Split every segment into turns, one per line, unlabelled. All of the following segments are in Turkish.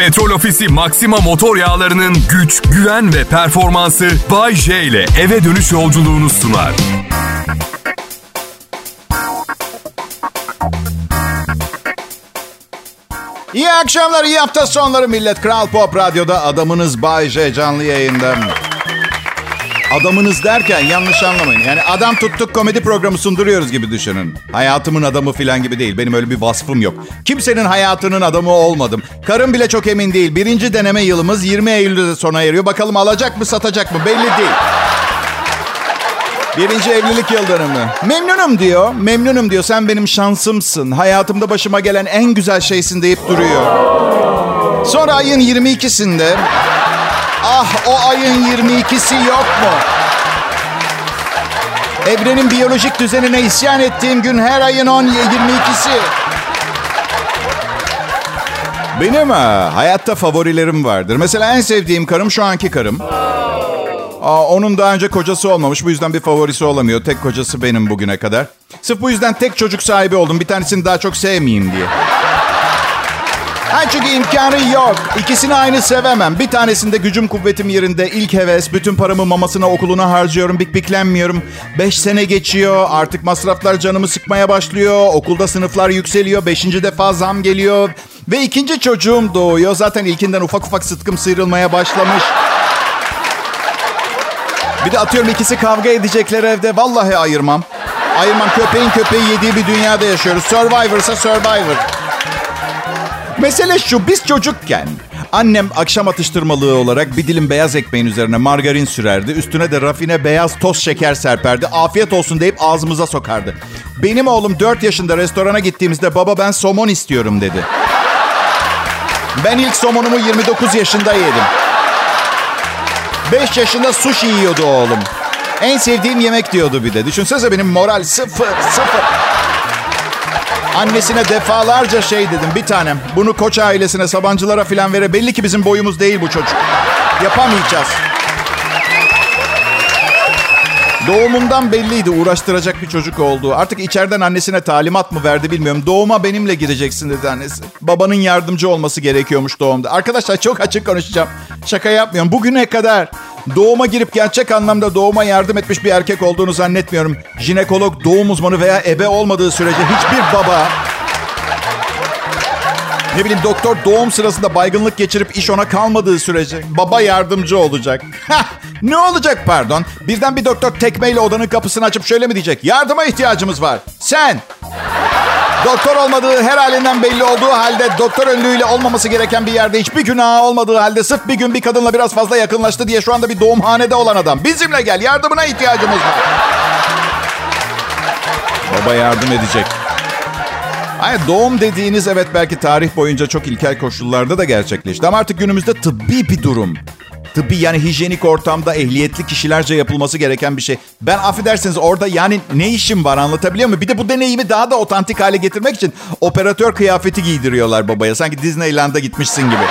Petrol Ofisi Maxima motor yağlarının güç, güven ve performansı Bay J ile eve dönüş yolculuğunu sunar.
İyi akşamlar, iyi hafta sonları millet. Kral Pop Radyo'da adamınız Bay J canlı yayında. Adamınız derken yanlış anlamayın. Yani adam tuttuk komedi programı sunduruyoruz gibi düşünün. Hayatımın adamı falan gibi değil. Benim öyle bir vasfım yok. Kimsenin hayatının adamı olmadım. Karım bile çok emin değil. Birinci deneme yılımız 20 Eylül'de sona eriyor. Bakalım alacak mı satacak mı belli değil. Birinci evlilik yıl dönümü. Memnunum diyor. Memnunum diyor. Sen benim şansımsın. Hayatımda başıma gelen en güzel şeysin deyip duruyor. Sonra ayın 22'sinde Ah o ayın 22'si yok mu? Evrenin biyolojik düzenine isyan ettiğim gün her ayın 10 22'si. Benim ha, hayatta favorilerim vardır. Mesela en sevdiğim karım şu anki karım. Aa, onun daha önce kocası olmamış. Bu yüzden bir favorisi olamıyor. Tek kocası benim bugüne kadar. Sırf bu yüzden tek çocuk sahibi oldum. Bir tanesini daha çok sevmeyeyim diye. Ha çünkü imkanı yok. İkisini aynı sevemem. Bir tanesinde gücüm kuvvetim yerinde. ilk heves. Bütün paramı mamasına okuluna harcıyorum. Bik biklenmiyorum. Beş sene geçiyor. Artık masraflar canımı sıkmaya başlıyor. Okulda sınıflar yükseliyor. Beşinci defa zam geliyor. Ve ikinci çocuğum doğuyor. Zaten ilkinden ufak ufak sıtkım sıyrılmaya başlamış. Bir de atıyorum ikisi kavga edecekler evde. Vallahi ayırmam. Ayırmam. Köpeğin köpeği yediği bir dünyada yaşıyoruz. Survivor ise Survivor. Mesele şu, biz çocukken annem akşam atıştırmalığı olarak bir dilim beyaz ekmeğin üzerine margarin sürerdi. Üstüne de rafine beyaz toz şeker serperdi. Afiyet olsun deyip ağzımıza sokardı. Benim oğlum 4 yaşında restorana gittiğimizde baba ben somon istiyorum dedi. Ben ilk somonumu 29 yaşında yedim. 5 yaşında sushi yiyordu oğlum. En sevdiğim yemek diyordu bir de. Düşünsene benim moral sıfır, sıfır. Annesine defalarca şey dedim. Bir tanem bunu koç ailesine, sabancılara falan vere. Belli ki bizim boyumuz değil bu çocuk. Yapamayacağız. Doğumundan belliydi uğraştıracak bir çocuk olduğu. Artık içeriden annesine talimat mı verdi bilmiyorum. Doğuma benimle gireceksin dedi annesi. Babanın yardımcı olması gerekiyormuş doğumda. Arkadaşlar çok açık konuşacağım. Şaka yapmıyorum. Bugüne kadar doğuma girip gerçek anlamda doğuma yardım etmiş bir erkek olduğunu zannetmiyorum. Jinekolog, doğum uzmanı veya ebe olmadığı sürece hiçbir baba ne bileyim doktor doğum sırasında baygınlık geçirip iş ona kalmadığı sürece baba yardımcı olacak. Hah, ne olacak pardon? Birden bir doktor tekmeyle odanın kapısını açıp şöyle mi diyecek? Yardıma ihtiyacımız var. Sen Doktor olmadığı her halinden belli olduğu halde doktor önlüğüyle olmaması gereken bir yerde hiçbir günah olmadığı halde sırf bir gün bir kadınla biraz fazla yakınlaştı diye şu anda bir doğumhanede olan adam. Bizimle gel yardımına ihtiyacımız var. Baba yardım edecek. Hayır doğum dediğiniz evet belki tarih boyunca çok ilkel koşullarda da gerçekleşti. Ama artık günümüzde tıbbi bir durum. Tıbbi yani hijyenik ortamda ehliyetli kişilerce yapılması gereken bir şey. Ben affedersiniz orada yani ne işim var anlatabiliyor muyum? Bir de bu deneyimi daha da otantik hale getirmek için operatör kıyafeti giydiriyorlar babaya. Sanki Disneyland'a gitmişsin gibi.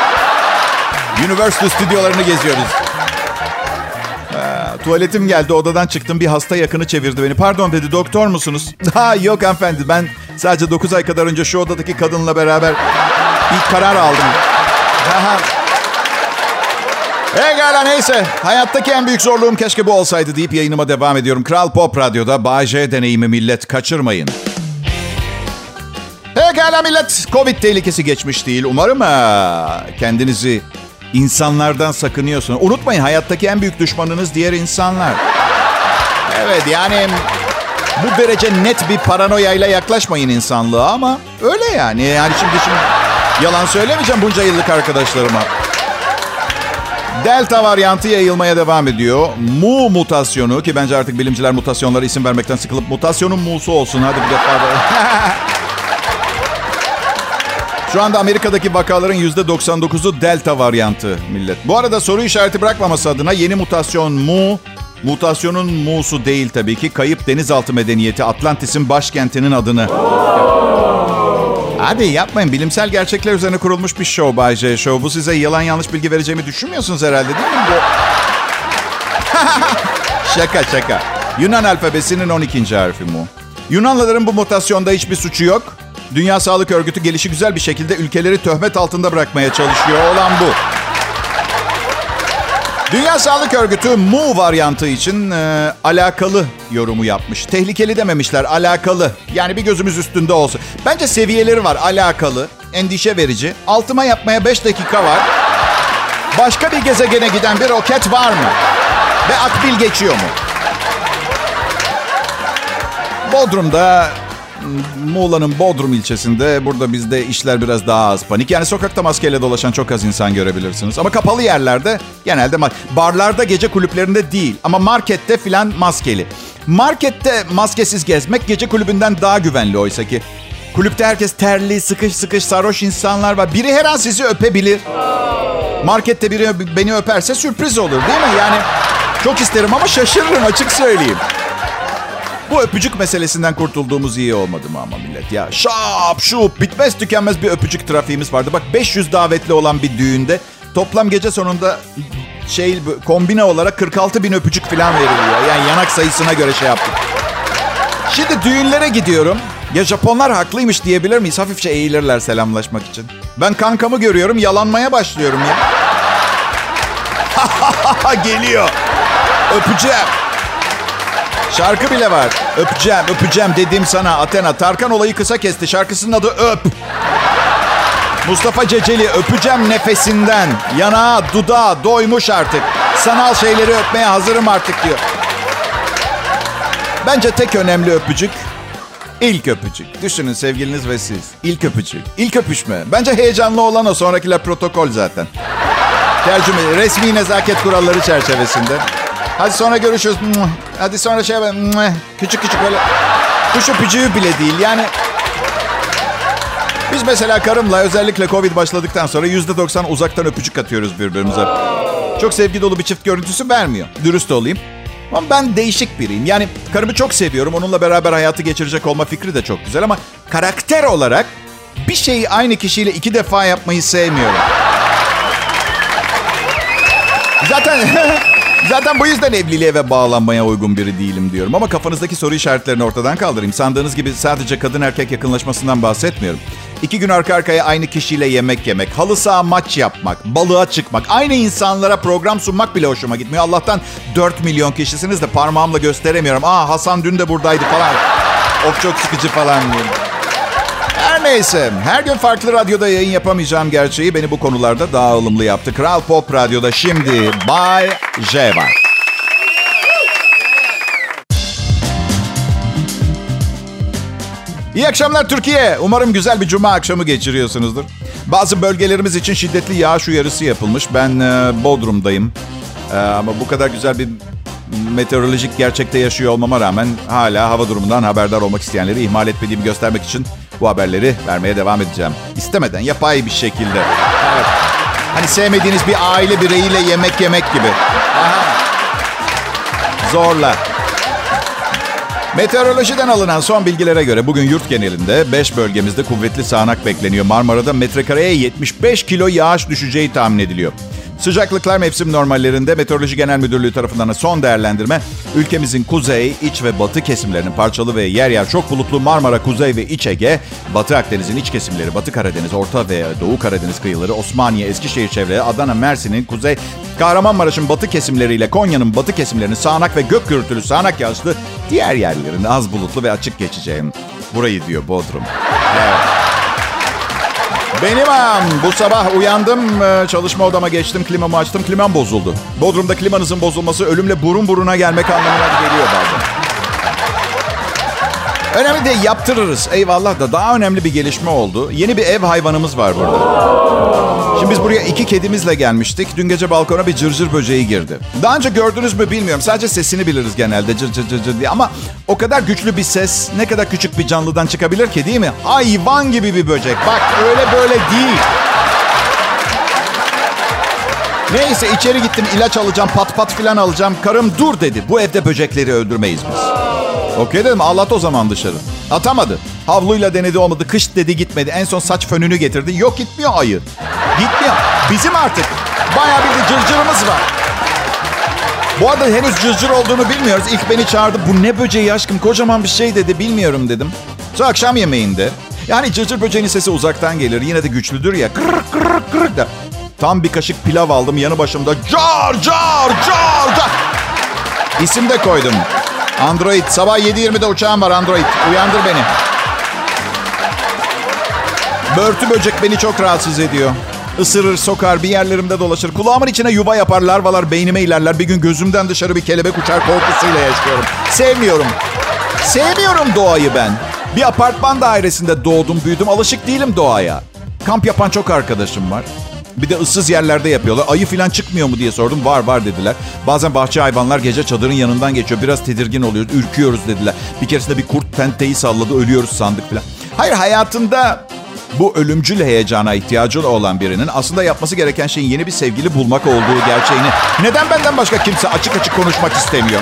Universal stüdyolarını geziyoruz. Ha, tuvaletim geldi odadan çıktım bir hasta yakını çevirdi beni. Pardon dedi doktor musunuz? Ha yok hanımefendi ben sadece 9 ay kadar önce şu odadaki kadınla beraber bir karar aldım. Aha. Pekala neyse. Hayattaki en büyük zorluğum keşke bu olsaydı deyip yayınıma devam ediyorum. Kral Pop Radyo'da J deneyimi millet kaçırmayın. Pekala millet. Covid tehlikesi geçmiş değil. Umarım ha, kendinizi insanlardan sakınıyorsunuz. Unutmayın hayattaki en büyük düşmanınız diğer insanlar. Evet yani bu derece net bir paranoyayla yaklaşmayın insanlığa ama öyle yani. Yani şimdi şimdi yalan söylemeyeceğim bunca yıllık arkadaşlarıma. Delta varyantı yayılmaya devam ediyor. Mu mutasyonu ki bence artık bilimciler mutasyonlara isim vermekten sıkılıp mutasyonun musu olsun. Hadi bir defa da. Şu anda Amerika'daki vakaların %99'u delta varyantı millet. Bu arada soru işareti bırakmaması adına yeni mutasyon mu, mutasyonun musu değil tabii ki. Kayıp denizaltı medeniyeti Atlantis'in başkentinin adını. Hadi yapmayın. Bilimsel gerçekler üzerine kurulmuş bir show Bay J Show. Bu size yalan yanlış bilgi vereceğimi düşünmüyorsunuz herhalde değil mi? Şaka şaka. Yunan alfabesinin 12. harfi mu. Yunanlıların bu mutasyonda hiçbir suçu yok. Dünya Sağlık Örgütü gelişi güzel bir şekilde ülkeleri töhmet altında bırakmaya çalışıyor. Olan bu. Dünya Sağlık Örgütü mu varyantı için e, alakalı yorumu yapmış. Tehlikeli dememişler, alakalı. Yani bir gözümüz üstünde olsun. Bence seviyeleri var, alakalı, endişe verici. Altıma yapmaya 5 dakika var. Başka bir gezegene giden bir roket var mı? Ve akbil geçiyor mu? Bodrum'da Muğla'nın Bodrum ilçesinde burada bizde işler biraz daha az panik. Yani sokakta maskeyle dolaşan çok az insan görebilirsiniz. Ama kapalı yerlerde genelde barlarda gece kulüplerinde değil ama markette filan maskeli. Markette maskesiz gezmek gece kulübünden daha güvenli oysa ki. Kulüpte herkes terli, sıkış sıkış sarhoş insanlar var. Biri her an sizi öpebilir. Markette biri beni öperse sürpriz olur değil mi? Yani çok isterim ama şaşırırım açık söyleyeyim. Bu öpücük meselesinden kurtulduğumuz iyi olmadı mı ama millet? Ya şap şup bitmez tükenmez bir öpücük trafiğimiz vardı. Bak 500 davetli olan bir düğünde toplam gece sonunda şey kombine olarak 46 bin öpücük falan veriliyor. Yani yanak sayısına göre şey yaptık. Şimdi düğünlere gidiyorum. Ya Japonlar haklıymış diyebilir miyiz? Hafifçe eğilirler selamlaşmak için. Ben kankamı görüyorum yalanmaya başlıyorum ya. Geliyor. Öpeceğim. Şarkı bile var. Öpeceğim, öpeceğim dedim sana Athena. Tarkan olayı kısa kesti. Şarkısının adı Öp. Mustafa Ceceli öpeceğim nefesinden. Yanağa, dudağa doymuş artık. Sanal şeyleri öpmeye hazırım artık diyor. Bence tek önemli öpücük ilk öpücük. Düşünün sevgiliniz ve siz. İlk öpücük. İlk öpüşme. Bence heyecanlı olan o. Sonrakiler protokol zaten. Tercüme, resmi nezaket kuralları çerçevesinde. Hadi sonra görüşürüz. Hadi sonra şey küçük küçük böyle kuş öpücüğü bile değil. Yani biz mesela karımla özellikle Covid başladıktan sonra yüzde doksan uzaktan öpücük atıyoruz birbirimize. Çok sevgi dolu bir çift görüntüsü vermiyor. Dürüst olayım. Ama ben değişik biriyim. Yani karımı çok seviyorum. Onunla beraber hayatı geçirecek olma fikri de çok güzel ama karakter olarak bir şeyi aynı kişiyle iki defa yapmayı sevmiyorum. Zaten Zaten bu yüzden evliliğe ve bağlanmaya uygun biri değilim diyorum. Ama kafanızdaki soru işaretlerini ortadan kaldırayım. Sandığınız gibi sadece kadın erkek yakınlaşmasından bahsetmiyorum. İki gün arka arkaya aynı kişiyle yemek yemek, halı saha maç yapmak, balığa çıkmak, aynı insanlara program sunmak bile hoşuma gitmiyor. Allah'tan 4 milyon kişisiniz de parmağımla gösteremiyorum. Aa Hasan dün de buradaydı falan. Of çok sıkıcı falan diyorum. Her neyse, her gün farklı radyoda yayın yapamayacağım gerçeği beni bu konularda daha ılımlı yaptı. Kral Pop Radyo'da şimdi Bay J var. İyi akşamlar Türkiye. Umarım güzel bir cuma akşamı geçiriyorsunuzdur. Bazı bölgelerimiz için şiddetli yağış uyarısı yapılmış. Ben e, Bodrum'dayım. E, ama bu kadar güzel bir meteorolojik gerçekte yaşıyor olmama rağmen hala hava durumundan haberdar olmak isteyenleri ihmal etmediğimi göstermek için bu haberleri vermeye devam edeceğim. İstemeden yapay bir şekilde. Evet. Hani sevmediğiniz bir aile bireyiyle yemek yemek gibi. Aha. Zorla. Meteorolojiden alınan son bilgilere göre bugün yurt genelinde 5 bölgemizde kuvvetli sağanak bekleniyor. Marmara'da metrekareye 75 kilo yağış düşeceği tahmin ediliyor. Sıcaklıklar mevsim normallerinde Meteoroloji Genel Müdürlüğü tarafından son değerlendirme ülkemizin kuzey, iç ve batı kesimlerinin parçalı ve yer yer çok bulutlu Marmara, Kuzey ve İç Ege, Batı Akdeniz'in iç kesimleri, Batı Karadeniz, Orta ve Doğu Karadeniz kıyıları, Osmaniye, Eskişehir çevreleri, Adana, Mersin'in kuzey, Kahramanmaraş'ın batı kesimleriyle Konya'nın batı kesimlerinin sağanak ve gök gürültülü sağanak yağışlı diğer yerlerinde az bulutlu ve açık geçeceğim. Burayı diyor Bodrum. Evet. Benim am. Bu sabah uyandım, e, çalışma odama geçtim, klimamı açtım, klimam bozuldu. Bodrum'da klimanızın bozulması ölümle burun buruna gelmek anlamına geliyor bazen. Önemli değil yaptırırız. Eyvallah da daha önemli bir gelişme oldu. Yeni bir ev hayvanımız var burada. Şimdi biz buraya iki kedimizle gelmiştik. Dün gece balkona bir cırcır böceği girdi. Daha önce gördünüz mü bilmiyorum. Sadece sesini biliriz genelde cır cır cır cır diye. Ama o kadar güçlü bir ses ne kadar küçük bir canlıdan çıkabilir ki değil mi? Hayvan gibi bir böcek. Bak öyle böyle değil. Neyse içeri gittim ilaç alacağım pat pat filan alacağım. Karım dur dedi. Bu evde böcekleri öldürmeyiz biz. Okey dedim ağlat o zaman dışarı. Atamadı. Havluyla denedi olmadı. Kış dedi gitmedi. En son saç fönünü getirdi. Yok gitmiyor ayı. Gitmiyor. Bizim artık bayağı bir de cırcırımız var. Bu arada henüz cırcır olduğunu bilmiyoruz. İlk beni çağırdı. Bu ne böceği aşkım kocaman bir şey dedi. Bilmiyorum dedim. Sonra akşam yemeğinde Yani cırcır böceğinin sesi uzaktan gelir. Yine de güçlüdür ya. Kırr kırr kırr da. Tam bir kaşık pilav aldım yanı başımda. Car car car car. İsim de koydum. Android. Sabah 7.20'de uçağım var Android. Uyandır beni. Börtü böcek beni çok rahatsız ediyor. Isırır, sokar, bir yerlerimde dolaşır. Kulağımın içine yuva yapar, larvalar beynime ilerler. Bir gün gözümden dışarı bir kelebek uçar korkusuyla yaşıyorum. Sevmiyorum. Sevmiyorum doğayı ben. Bir apartman dairesinde doğdum, büyüdüm. Alışık değilim doğaya. Kamp yapan çok arkadaşım var. Bir de ıssız yerlerde yapıyorlar. Ayı falan çıkmıyor mu diye sordum. Var var dediler. Bazen bahçe hayvanlar gece çadırın yanından geçiyor. Biraz tedirgin oluyoruz, ürküyoruz dediler. Bir keresinde bir kurt tenteyi salladı, ölüyoruz sandık falan. Hayır hayatında bu ölümcül heyecana ihtiyacı olan birinin aslında yapması gereken şeyin yeni bir sevgili bulmak olduğu gerçeğini neden benden başka kimse açık açık konuşmak istemiyor?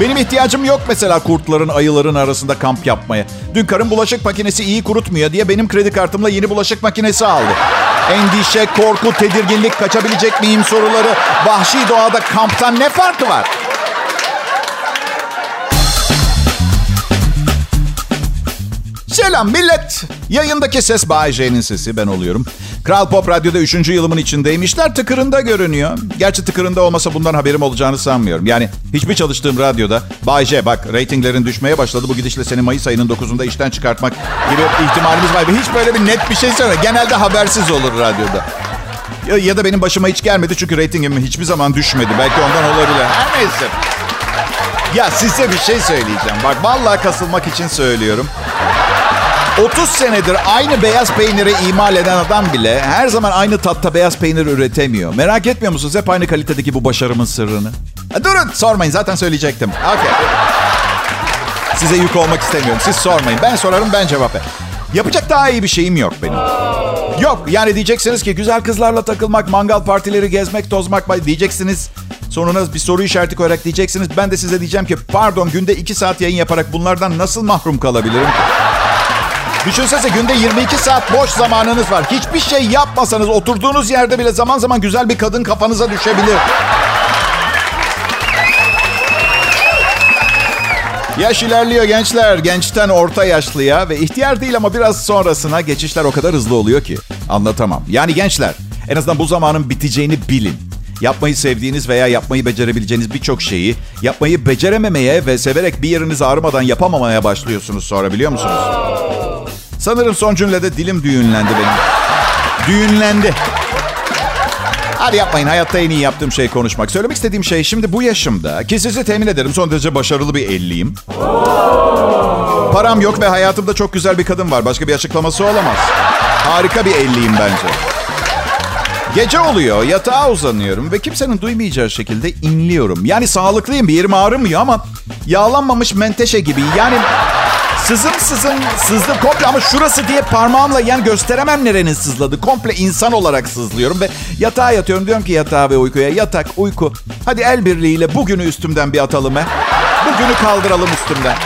Benim ihtiyacım yok mesela kurtların, ayıların arasında kamp yapmaya. Dün karım bulaşık makinesi iyi kurutmuyor diye benim kredi kartımla yeni bulaşık makinesi aldı. Endişe, korku, tedirginlik, kaçabilecek miyim soruları, vahşi doğada kamptan ne farkı var? Selam millet. Yayındaki ses Bay sesi ben oluyorum. Kral Pop Radyo'da 3. yılımın içindeyim. İşler tıkırında görünüyor. Gerçi tıkırında olmasa bundan haberim olacağını sanmıyorum. Yani hiçbir çalıştığım radyoda Bay bak reytinglerin düşmeye başladı. Bu gidişle seni Mayıs ayının 9'unda işten çıkartmak gibi ihtimalimiz var. Hiç böyle bir net bir şey söyle. Genelde habersiz olur radyoda. Ya, ya da benim başıma hiç gelmedi çünkü reytingim hiçbir zaman düşmedi. Belki ondan olabilir. Her neyse. Ya size bir şey söyleyeceğim. Bak vallahi kasılmak için söylüyorum. 30 senedir aynı beyaz peyniri imal eden adam bile her zaman aynı tatta beyaz peynir üretemiyor. Merak etmiyor musunuz hep aynı kalitedeki bu başarımın sırrını? Ha, durun sormayın zaten söyleyecektim. Okay. Size yük olmak istemiyorum. Siz sormayın. Ben sorarım ben cevap ver. Yapacak daha iyi bir şeyim yok benim. Yok yani diyeceksiniz ki güzel kızlarla takılmak, mangal partileri gezmek, tozmak diyeceksiniz. Sonuna bir soru işareti koyarak diyeceksiniz. Ben de size diyeceğim ki pardon günde 2 saat yayın yaparak bunlardan nasıl mahrum kalabilirim? Düşünsenize günde 22 saat boş zamanınız var. Hiçbir şey yapmasanız oturduğunuz yerde bile zaman zaman güzel bir kadın kafanıza düşebilir. Yaş ilerliyor gençler. Gençten orta yaşlıya ve ihtiyar değil ama biraz sonrasına geçişler o kadar hızlı oluyor ki. Anlatamam. Yani gençler en azından bu zamanın biteceğini bilin. Yapmayı sevdiğiniz veya yapmayı becerebileceğiniz birçok şeyi yapmayı becerememeye ve severek bir yeriniz ağrımadan yapamamaya başlıyorsunuz sonra biliyor musunuz? Sanırım son cümlede dilim düğünlendi benim. Düğünlendi. Hadi yapmayın. Hayatta en iyi yaptığım şey konuşmak. Söylemek istediğim şey şimdi bu yaşımda ki sizi temin ederim son derece başarılı bir elliyim. Param yok ve hayatımda çok güzel bir kadın var. Başka bir açıklaması olamaz. Harika bir elliyim bence. Gece oluyor, yatağa uzanıyorum ve kimsenin duymayacağı şekilde inliyorum. Yani sağlıklıyım, bir yerim ağrımıyor ama yağlanmamış menteşe gibi. Yani Sızım sızım sızdı komple ama şurası diye parmağımla yani gösteremem nerenin sızladı. Komple insan olarak sızlıyorum ve yatağa yatıyorum. Diyorum ki yatağa ve uykuya yatak, uyku. Hadi el birliğiyle bugünü üstümden bir atalım he. Bugünü kaldıralım üstümden.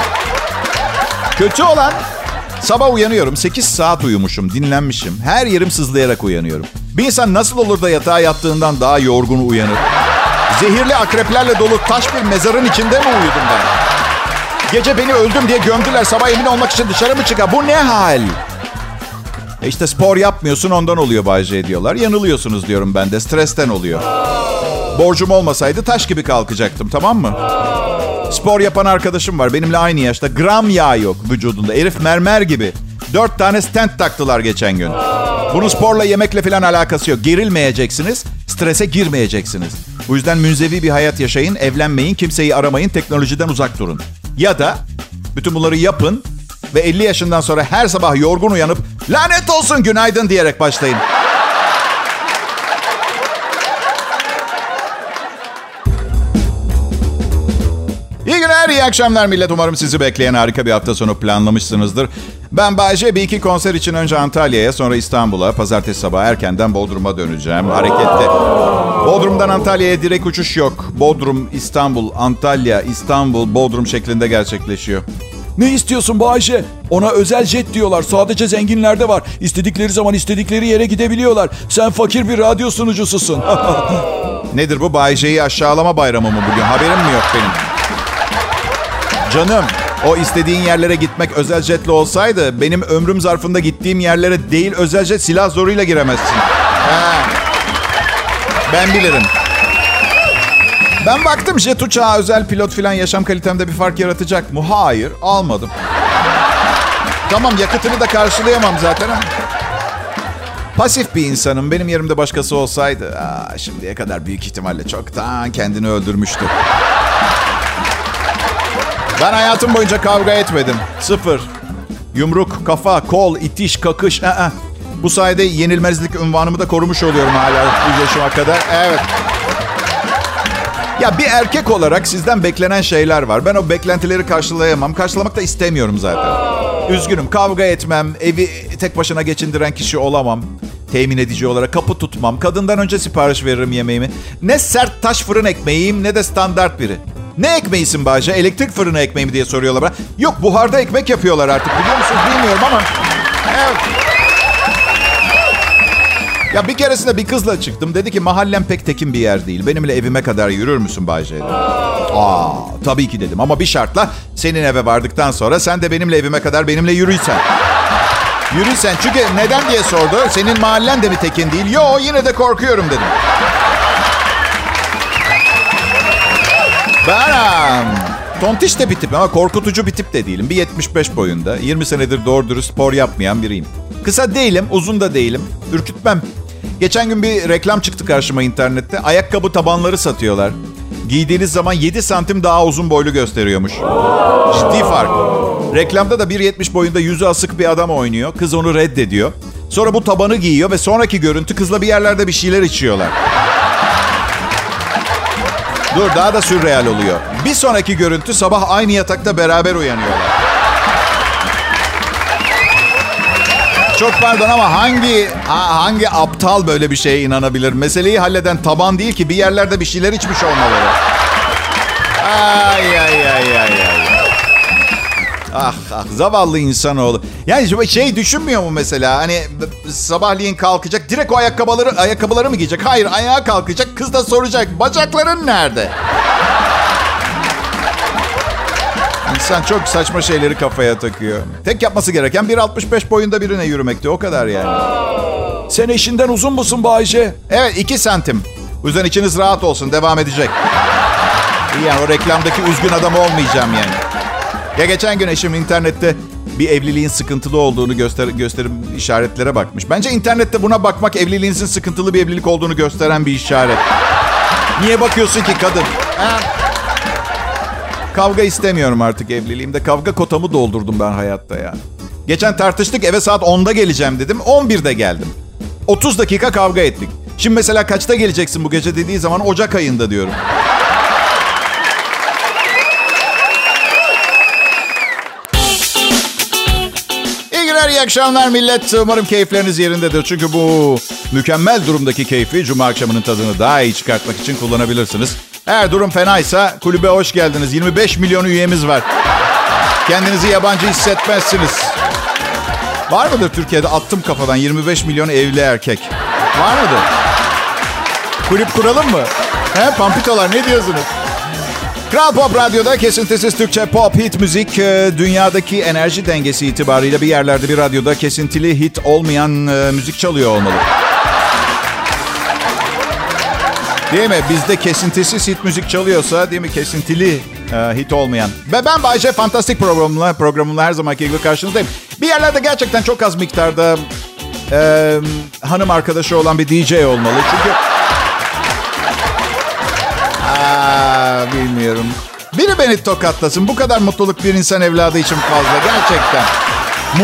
Kötü olan sabah uyanıyorum. 8 saat uyumuşum, dinlenmişim. Her yerim sızlayarak uyanıyorum. Bir insan nasıl olur da yatağa yattığından daha yorgun uyanır? Zehirli akreplerle dolu taş bir mezarın içinde mi uyudum ben? Gece beni öldüm diye gömdüler. Sabah emin olmak için dışarı mı çıkar? Bu ne hal? E işte spor yapmıyorsun ondan oluyor Bay J diyorlar. Yanılıyorsunuz diyorum ben de. Stresten oluyor. Borcum olmasaydı taş gibi kalkacaktım tamam mı? Spor yapan arkadaşım var. Benimle aynı yaşta. Gram yağ yok vücudunda. Herif mermer gibi. Dört tane stent taktılar geçen gün. Bunun sporla yemekle falan alakası yok. Gerilmeyeceksiniz, strese girmeyeceksiniz. Bu yüzden münzevi bir hayat yaşayın, evlenmeyin, kimseyi aramayın, teknolojiden uzak durun. Ya da bütün bunları yapın ve 50 yaşından sonra her sabah yorgun uyanıp lanet olsun günaydın diyerek başlayın. İyi akşamlar millet. Umarım sizi bekleyen harika bir hafta sonu planlamışsınızdır. Ben Bayce. Bir iki konser için önce Antalya'ya, sonra İstanbul'a, pazartesi sabahı erkenden Bodrum'a döneceğim. Harekette. Bodrum'dan Antalya'ya direkt uçuş yok. Bodrum, İstanbul, Antalya, İstanbul, Bodrum şeklinde gerçekleşiyor.
Ne istiyorsun Bayşe? Ona özel jet diyorlar. Sadece zenginlerde var. İstedikleri zaman istedikleri yere gidebiliyorlar. Sen fakir bir radyo sunucususun.
Nedir bu Bayce'yi aşağılama bayramı mı bugün? Haberim mi yok benim? Canım, O istediğin yerlere gitmek özel jetle olsaydı benim ömrüm zarfında gittiğim yerlere değil özel jet silah zoruyla giremezsin. Ha. Ben bilirim. Ben baktım jet uçağı özel pilot filan yaşam kalitemde bir fark yaratacak mı? Hayır almadım. Tamam yakıtını da karşılayamam zaten ama. Pasif bir insanım. Benim yerimde başkası olsaydı aa, şimdiye kadar büyük ihtimalle çoktan kendini öldürmüştü. Ben hayatım boyunca kavga etmedim. Sıfır. Yumruk, kafa, kol, itiş, kakış. Aa. Bu sayede yenilmezlik unvanımı da korumuş oluyorum hala bu yaşıma kadar. Evet. Ya bir erkek olarak sizden beklenen şeyler var. Ben o beklentileri karşılayamam. Karşılamak da istemiyorum zaten. Üzgünüm. Kavga etmem. Evi tek başına geçindiren kişi olamam. Temin edici olarak kapı tutmam. Kadından önce sipariş veririm yemeğimi. Ne sert taş fırın ekmeğiyim ne de standart biri. Ne ekmeğisin Bahçe? Elektrik fırını ekmeği mi diye soruyorlar bana. Yok buharda ekmek yapıyorlar artık biliyor musunuz bilmiyorum ama. Evet. Ya bir keresinde bir kızla çıktım. Dedi ki mahallem pek tekin bir yer değil. Benimle evime kadar yürür müsün Bayce. Aa tabii ki dedim ama bir şartla senin eve vardıktan sonra sen de benimle evime kadar benimle yürüysen. Yürüysen çünkü neden diye sordu. Senin mahallen de mi tekin değil? Yo yine de korkuyorum dedim. Ben tontiş de bir tip ama korkutucu bir tip de değilim. Bir 75 boyunda. 20 senedir doğru dürüst spor yapmayan biriyim. Kısa değilim, uzun da değilim. Ürkütmem. Geçen gün bir reklam çıktı karşıma internette. Ayakkabı tabanları satıyorlar. Giydiğiniz zaman 7 santim daha uzun boylu gösteriyormuş. Ciddi fark. Reklamda da 1.70 boyunda yüzü asık bir adam oynuyor. Kız onu reddediyor. Sonra bu tabanı giyiyor ve sonraki görüntü kızla bir yerlerde bir şeyler içiyorlar. Dur daha da sürreal oluyor. Bir sonraki görüntü sabah aynı yatakta beraber uyanıyorlar. Çok pardon ama hangi ha- hangi aptal böyle bir şeye inanabilir? Meseleyi halleden taban değil ki bir yerlerde bir şeyler içmiş olmaları. Ay ay ay ay ay. Ah ah zavallı insanoğlu. Yani şey düşünmüyor mu mesela hani sabahleyin kalkacak direkt o ayakkabıları ayakkabıları mı giyecek? Hayır ayağa kalkacak kız da soracak bacakların nerede? İnsan çok saçma şeyleri kafaya takıyor. Tek yapması gereken 1.65 boyunda birine yürümekti o kadar yani.
Sen eşinden uzun musun Bayce?
Evet 2 santim. O yüzden içiniz rahat olsun devam edecek. İyi yani o reklamdaki üzgün adam olmayacağım yani. Ya geçen gün eşim internette bir evliliğin sıkıntılı olduğunu göster gösterim işaretlere bakmış. Bence internette buna bakmak evliliğinizin sıkıntılı bir evlilik olduğunu gösteren bir işaret. Niye bakıyorsun ki kadın? Ha? Kavga istemiyorum artık evliliğimde. Kavga kotamı doldurdum ben hayatta ya. Geçen tartıştık eve saat 10'da geleceğim dedim. 11'de geldim. 30 dakika kavga ettik. Şimdi mesela kaçta geleceksin bu gece dediği zaman Ocak ayında diyorum. Günler, iyi akşamlar millet. Umarım keyifleriniz yerindedir. Çünkü bu mükemmel durumdaki keyfi Cuma akşamının tadını daha iyi çıkartmak için kullanabilirsiniz. Eğer durum fenaysa kulübe hoş geldiniz. 25 milyon üyemiz var. Kendinizi yabancı hissetmezsiniz. Var mıdır Türkiye'de attım kafadan 25 milyon evli erkek? Var mıdır? Kulüp kuralım mı? He pampitolar ne diyorsunuz? Kral Pop Radyo'da kesintisiz Türkçe pop hit müzik e, dünyadaki enerji dengesi itibariyle bir yerlerde bir radyoda kesintili hit olmayan e, müzik çalıyor olmalı. Değil mi? Bizde kesintisiz hit müzik çalıyorsa değil mi? Kesintili e, hit olmayan. Ve ben Bayce Fantastik programımla, programımla her zamanki gibi karşınızdayım. Bir yerlerde gerçekten çok az miktarda e, hanım arkadaşı olan bir DJ olmalı. Çünkü... Bilmiyorum. Biri beni tokatlasın. Bu kadar mutluluk bir insan evladı için fazla. Gerçekten.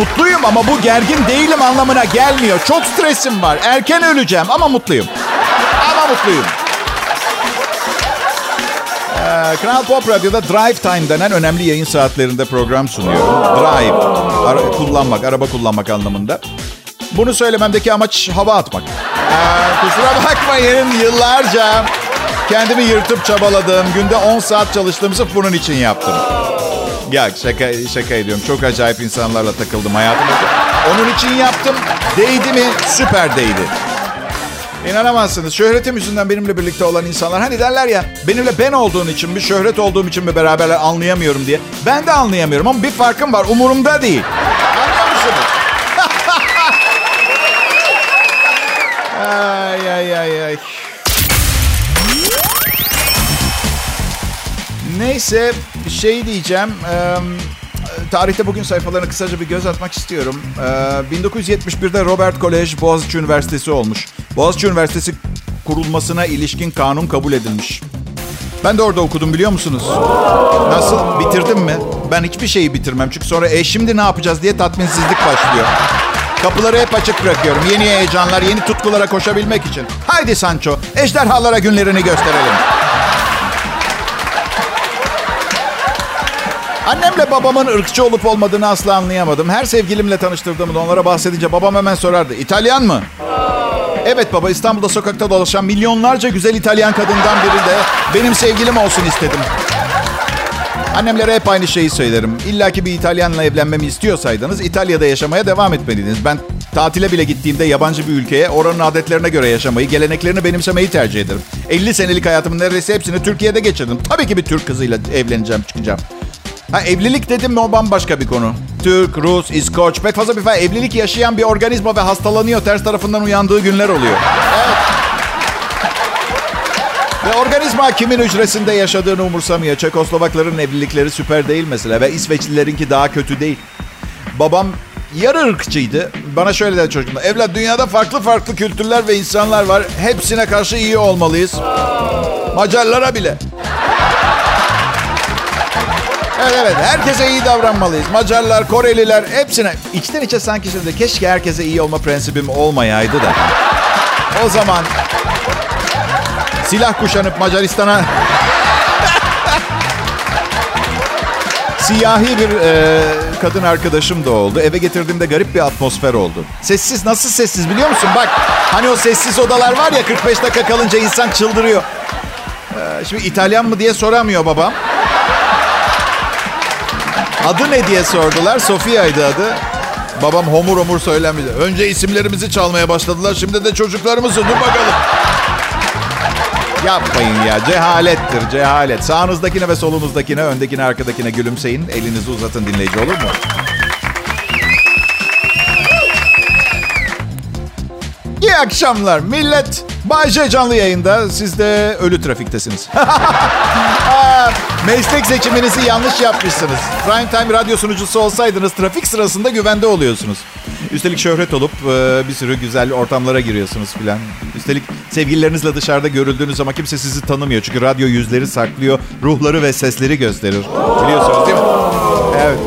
Mutluyum ama bu gergin değilim anlamına gelmiyor. Çok stresim var. Erken öleceğim ama mutluyum. Ama mutluyum. Ee, Kral Pop Radyo'da Drive Time denen önemli yayın saatlerinde program sunuyorum. Drive, ara- kullanmak, araba kullanmak anlamında. Bunu söylememdeki amaç hava atmak. Ee, kusura bakmayın yıllarca kendimi yırtıp çabaladım. Günde 10 saat çalıştığım sırf bunun için yaptım. Ya şaka, şaka ediyorum. Çok acayip insanlarla takıldım hayatımda. Onun için yaptım. Değdi mi? Süper değdi. İnanamazsınız. Şöhretim yüzünden benimle birlikte olan insanlar hani derler ya benimle ben olduğun için mi şöhret olduğum için mi beraberler anlayamıyorum diye. Ben de anlayamıyorum ama bir farkım var umurumda değil. Anlıyor musunuz? ay ay ay ay. Neyse şey diyeceğim. Eee tarihte bugün sayfalarına kısaca bir göz atmak istiyorum. Ee, 1971'de Robert Kolej Boğaziçi Üniversitesi olmuş. Boğaziçi Üniversitesi kurulmasına ilişkin kanun kabul edilmiş. Ben de orada okudum biliyor musunuz? Nasıl? Bitirdim mi? Ben hiçbir şeyi bitirmem. Çünkü sonra e şimdi ne yapacağız diye tatminsizlik başlıyor. Kapıları hep açık bırakıyorum. Yeni heyecanlar, yeni tutkulara koşabilmek için. Haydi Sancho, ejderhalara günlerini gösterelim. Annemle babamın ırkçı olup olmadığını asla anlayamadım. Her sevgilimle tanıştırdığımda onlara bahsedince babam hemen sorardı. İtalyan mı? Evet baba İstanbul'da sokakta dolaşan milyonlarca güzel İtalyan kadından biri de benim sevgilim olsun istedim. Annemlere hep aynı şeyi söylerim. İlla ki bir İtalyanla evlenmemi istiyorsaydınız İtalya'da yaşamaya devam etmeliydiniz. Ben tatile bile gittiğimde yabancı bir ülkeye oranın adetlerine göre yaşamayı, geleneklerini benimsemeyi tercih ederim. 50 senelik hayatımın neredeyse hepsini Türkiye'de geçirdim. Tabii ki bir Türk kızıyla evleneceğim, çıkacağım. Ha evlilik dedim mi o bambaşka bir konu. Türk, Rus, İskoç pek fazla bir fazla evlilik yaşayan bir organizma ve hastalanıyor. Ters tarafından uyandığı günler oluyor. Evet. Ve organizma kimin hücresinde yaşadığını umursamıyor. Çekoslovakların evlilikleri süper değil mesela ve İsveçlilerinki daha kötü değil. Babam yarı ırkçıydı. Bana şöyle dedi çocuklar. Evlat dünyada farklı farklı kültürler ve insanlar var. Hepsine karşı iyi olmalıyız. Macarlara bile. Evet evet herkese iyi davranmalıyız. Macarlar, Koreliler hepsine. İçten içe sanki şimdi keşke herkese iyi olma prensibim olmayaydı da. O zaman silah kuşanıp Macaristan'a siyahi bir e, kadın arkadaşım da oldu. Eve getirdiğimde garip bir atmosfer oldu. Sessiz nasıl sessiz biliyor musun? Bak hani o sessiz odalar var ya 45 dakika kalınca insan çıldırıyor. Ee, şimdi İtalyan mı diye soramıyor babam. Adı ne diye sordular. Sofia'ydı adı. Babam homur homur söylemedi. Önce isimlerimizi çalmaya başladılar. Şimdi de çocuklarımızı. Dur bakalım. Yapmayın ya. Cehalettir, cehalet. Sağınızdakine ve solunuzdakine, öndekine, arkadakine gülümseyin. Elinizi uzatın dinleyici olur mu? İyi akşamlar millet. Bayce canlı yayında. Siz de ölü trafiktesiniz. Meslek seçiminizi yanlış yapmışsınız. Prime Time radyo sunucusu olsaydınız trafik sırasında güvende oluyorsunuz. Üstelik şöhret olup e, bir sürü güzel ortamlara giriyorsunuz filan. Üstelik sevgililerinizle dışarıda görüldüğünüz zaman kimse sizi tanımıyor. Çünkü radyo yüzleri saklıyor, ruhları ve sesleri gösterir. Biliyorsunuz değil mi? Evet.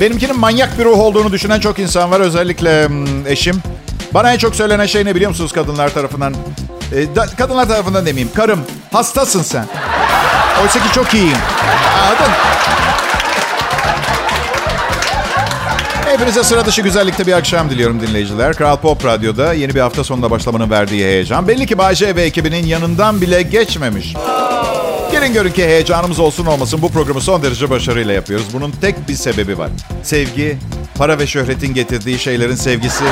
Benimkinin manyak bir ruh olduğunu düşünen çok insan var. Özellikle eşim. Bana en çok söylenen şey ne biliyor musunuz kadınlar tarafından? E, kadınlar tarafından demeyeyim. Karım, hastasın sen. Oysa ki çok iyiyim. Anladın? Hepinize sıra dışı güzellikte bir akşam diliyorum dinleyiciler. Kral Pop Radyo'da yeni bir hafta sonunda başlamanın verdiği heyecan. Belli ki Bayce ve ekibinin yanından bile geçmemiş. Gelin görün ki heyecanımız olsun olmasın bu programı son derece başarıyla yapıyoruz. Bunun tek bir sebebi var. Sevgi, para ve şöhretin getirdiği şeylerin sevgisi.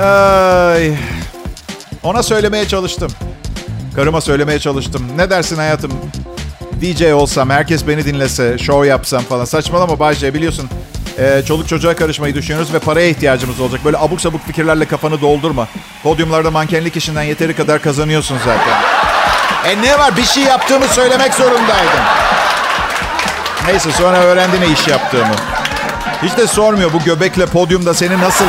Ay. Ona söylemeye çalıştım. Karıma söylemeye çalıştım. Ne dersin hayatım? DJ olsam, herkes beni dinlese, show yapsam falan. Saçmalama Bayce biliyorsun. Ee, çoluk çocuğa karışmayı düşünüyoruz ve paraya ihtiyacımız olacak. Böyle abuk sabuk fikirlerle kafanı doldurma. Podyumlarda mankenlik işinden yeteri kadar kazanıyorsun zaten. E ne var? Bir şey yaptığımı söylemek zorundaydım. Neyse sonra öğrendi ne iş yaptığımı. Hiç de sormuyor bu göbekle podyumda seni nasıl...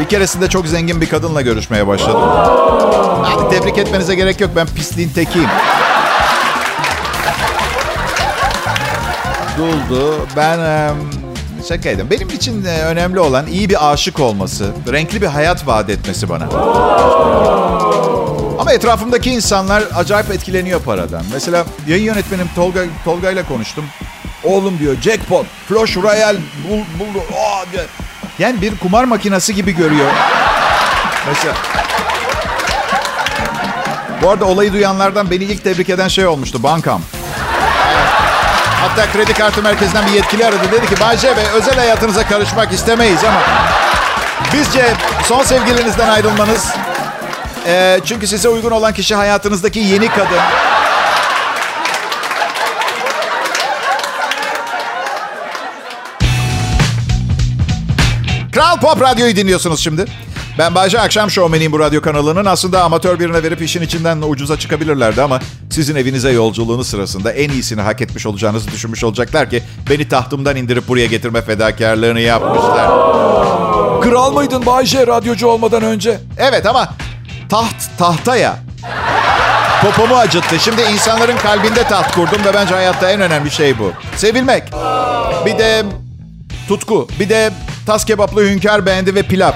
Bir keresinde çok zengin bir kadınla görüşmeye başladım. Hadi tebrik etmenize gerek yok. Ben pisliğin tekiyim. Duldu. Ben şakaydım. Benim için e, önemli olan iyi bir aşık olması, renkli bir hayat vaat etmesi bana. Ama etrafımdaki insanlar acayip etkileniyor paradan. Mesela yayın yönetmenim Tolga Tolga ile konuştum. Oğlum diyor jackpot, flush royal, bul, bul, oh. Yani bir kumar makinesi gibi görüyor. Mesela. Bu arada olayı duyanlardan beni ilk tebrik eden şey olmuştu. Bankam. Hatta kredi kartı merkezinden bir yetkili aradı. Dedi ki Bayce Bey özel hayatınıza karışmak istemeyiz ama bizce son sevgilinizden ayrılmanız e, çünkü size uygun olan kişi hayatınızdaki yeni kadın. Kral Pop Radyo'yu dinliyorsunuz şimdi. Ben Bayce Akşam Şovmeniyim bu radyo kanalının. Aslında amatör birine verip işin içinden ucuza çıkabilirlerdi ama sizin evinize yolculuğunuz sırasında en iyisini hak etmiş olacağınızı düşünmüş olacaklar ki beni tahtımdan indirip buraya getirme fedakarlığını yapmışlar.
Kral mıydın Bayce radyocu olmadan önce?
Evet ama taht tahta ya. Popomu acıttı. Şimdi insanların kalbinde taht kurdum ve bence hayatta en önemli şey bu. Sevilmek. Bir de tutku. Bir de tas kebaplı hünkâr beğendi ve pilav.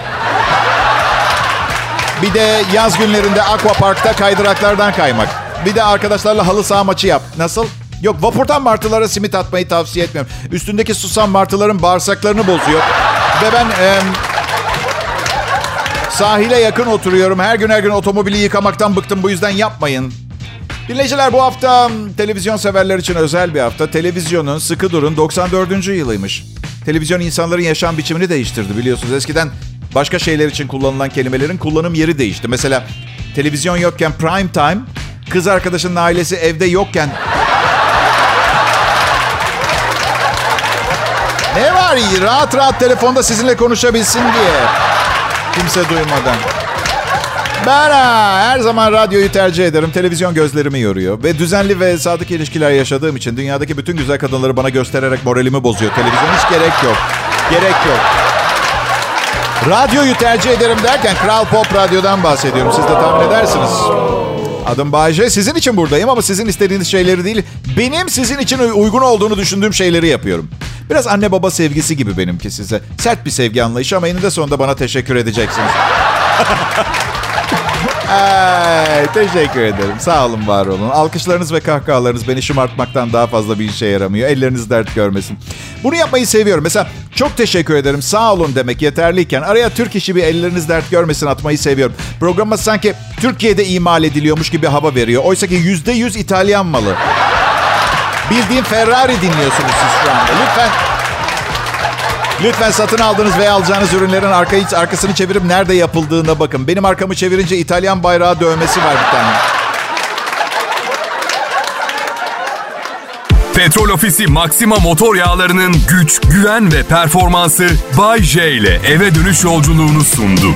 Bir de yaz günlerinde Aqua Park'ta kaydıraklardan kaymak. Bir de arkadaşlarla halı saha maçı yap. Nasıl? Yok vapurdan martılara simit atmayı tavsiye etmiyorum. Üstündeki susam martıların bağırsaklarını bozuyor. Ve ben e, sahile yakın oturuyorum. Her gün her gün otomobili yıkamaktan bıktım. Bu yüzden yapmayın. Dinleyiciler bu hafta televizyon severler için özel bir hafta. Televizyonun sıkı durun 94. yılıymış. Televizyon insanların yaşam biçimini değiştirdi biliyorsunuz. Eskiden başka şeyler için kullanılan kelimelerin kullanım yeri değişti. Mesela televizyon yokken prime time, kız arkadaşının ailesi evde yokken... ne var iyi? Rahat rahat telefonda sizinle konuşabilsin diye. Kimse duymadan. Ben her zaman radyoyu tercih ederim. Televizyon gözlerimi yoruyor. Ve düzenli ve sadık ilişkiler yaşadığım için dünyadaki bütün güzel kadınları bana göstererek moralimi bozuyor. Televizyon hiç gerek yok. Gerek yok. Radyoyu tercih ederim derken Kral Pop Radyo'dan bahsediyorum. Siz de tahmin edersiniz. Adım Bayece. Sizin için buradayım ama sizin istediğiniz şeyleri değil, benim sizin için uygun olduğunu düşündüğüm şeyleri yapıyorum. Biraz anne baba sevgisi gibi benimki size. Sert bir sevgi anlayışı ama eninde sonunda bana teşekkür edeceksiniz. Ay, teşekkür ederim. Sağ olun, var olun. Alkışlarınız ve kahkahalarınız beni şımartmaktan daha fazla bir işe yaramıyor. Elleriniz dert görmesin. Bunu yapmayı seviyorum. Mesela çok teşekkür ederim, sağ olun demek yeterliyken araya Türk işi bir elleriniz dert görmesin atmayı seviyorum. Programa sanki Türkiye'de imal ediliyormuş gibi hava veriyor. Oysa ki yüzde yüz İtalyan malı. Bildiğin Ferrari dinliyorsunuz siz şu anda. Lütfen Lütfen satın aldığınız veya alacağınız ürünlerin arkayı, arkasını çevirip nerede yapıldığına bakın. Benim arkamı çevirince İtalyan bayrağı dövmesi var bir tane.
Petrol Ofisi Maxima motor yağlarının güç, güven ve performansı Bay J ile eve dönüş yolculuğunu sundu.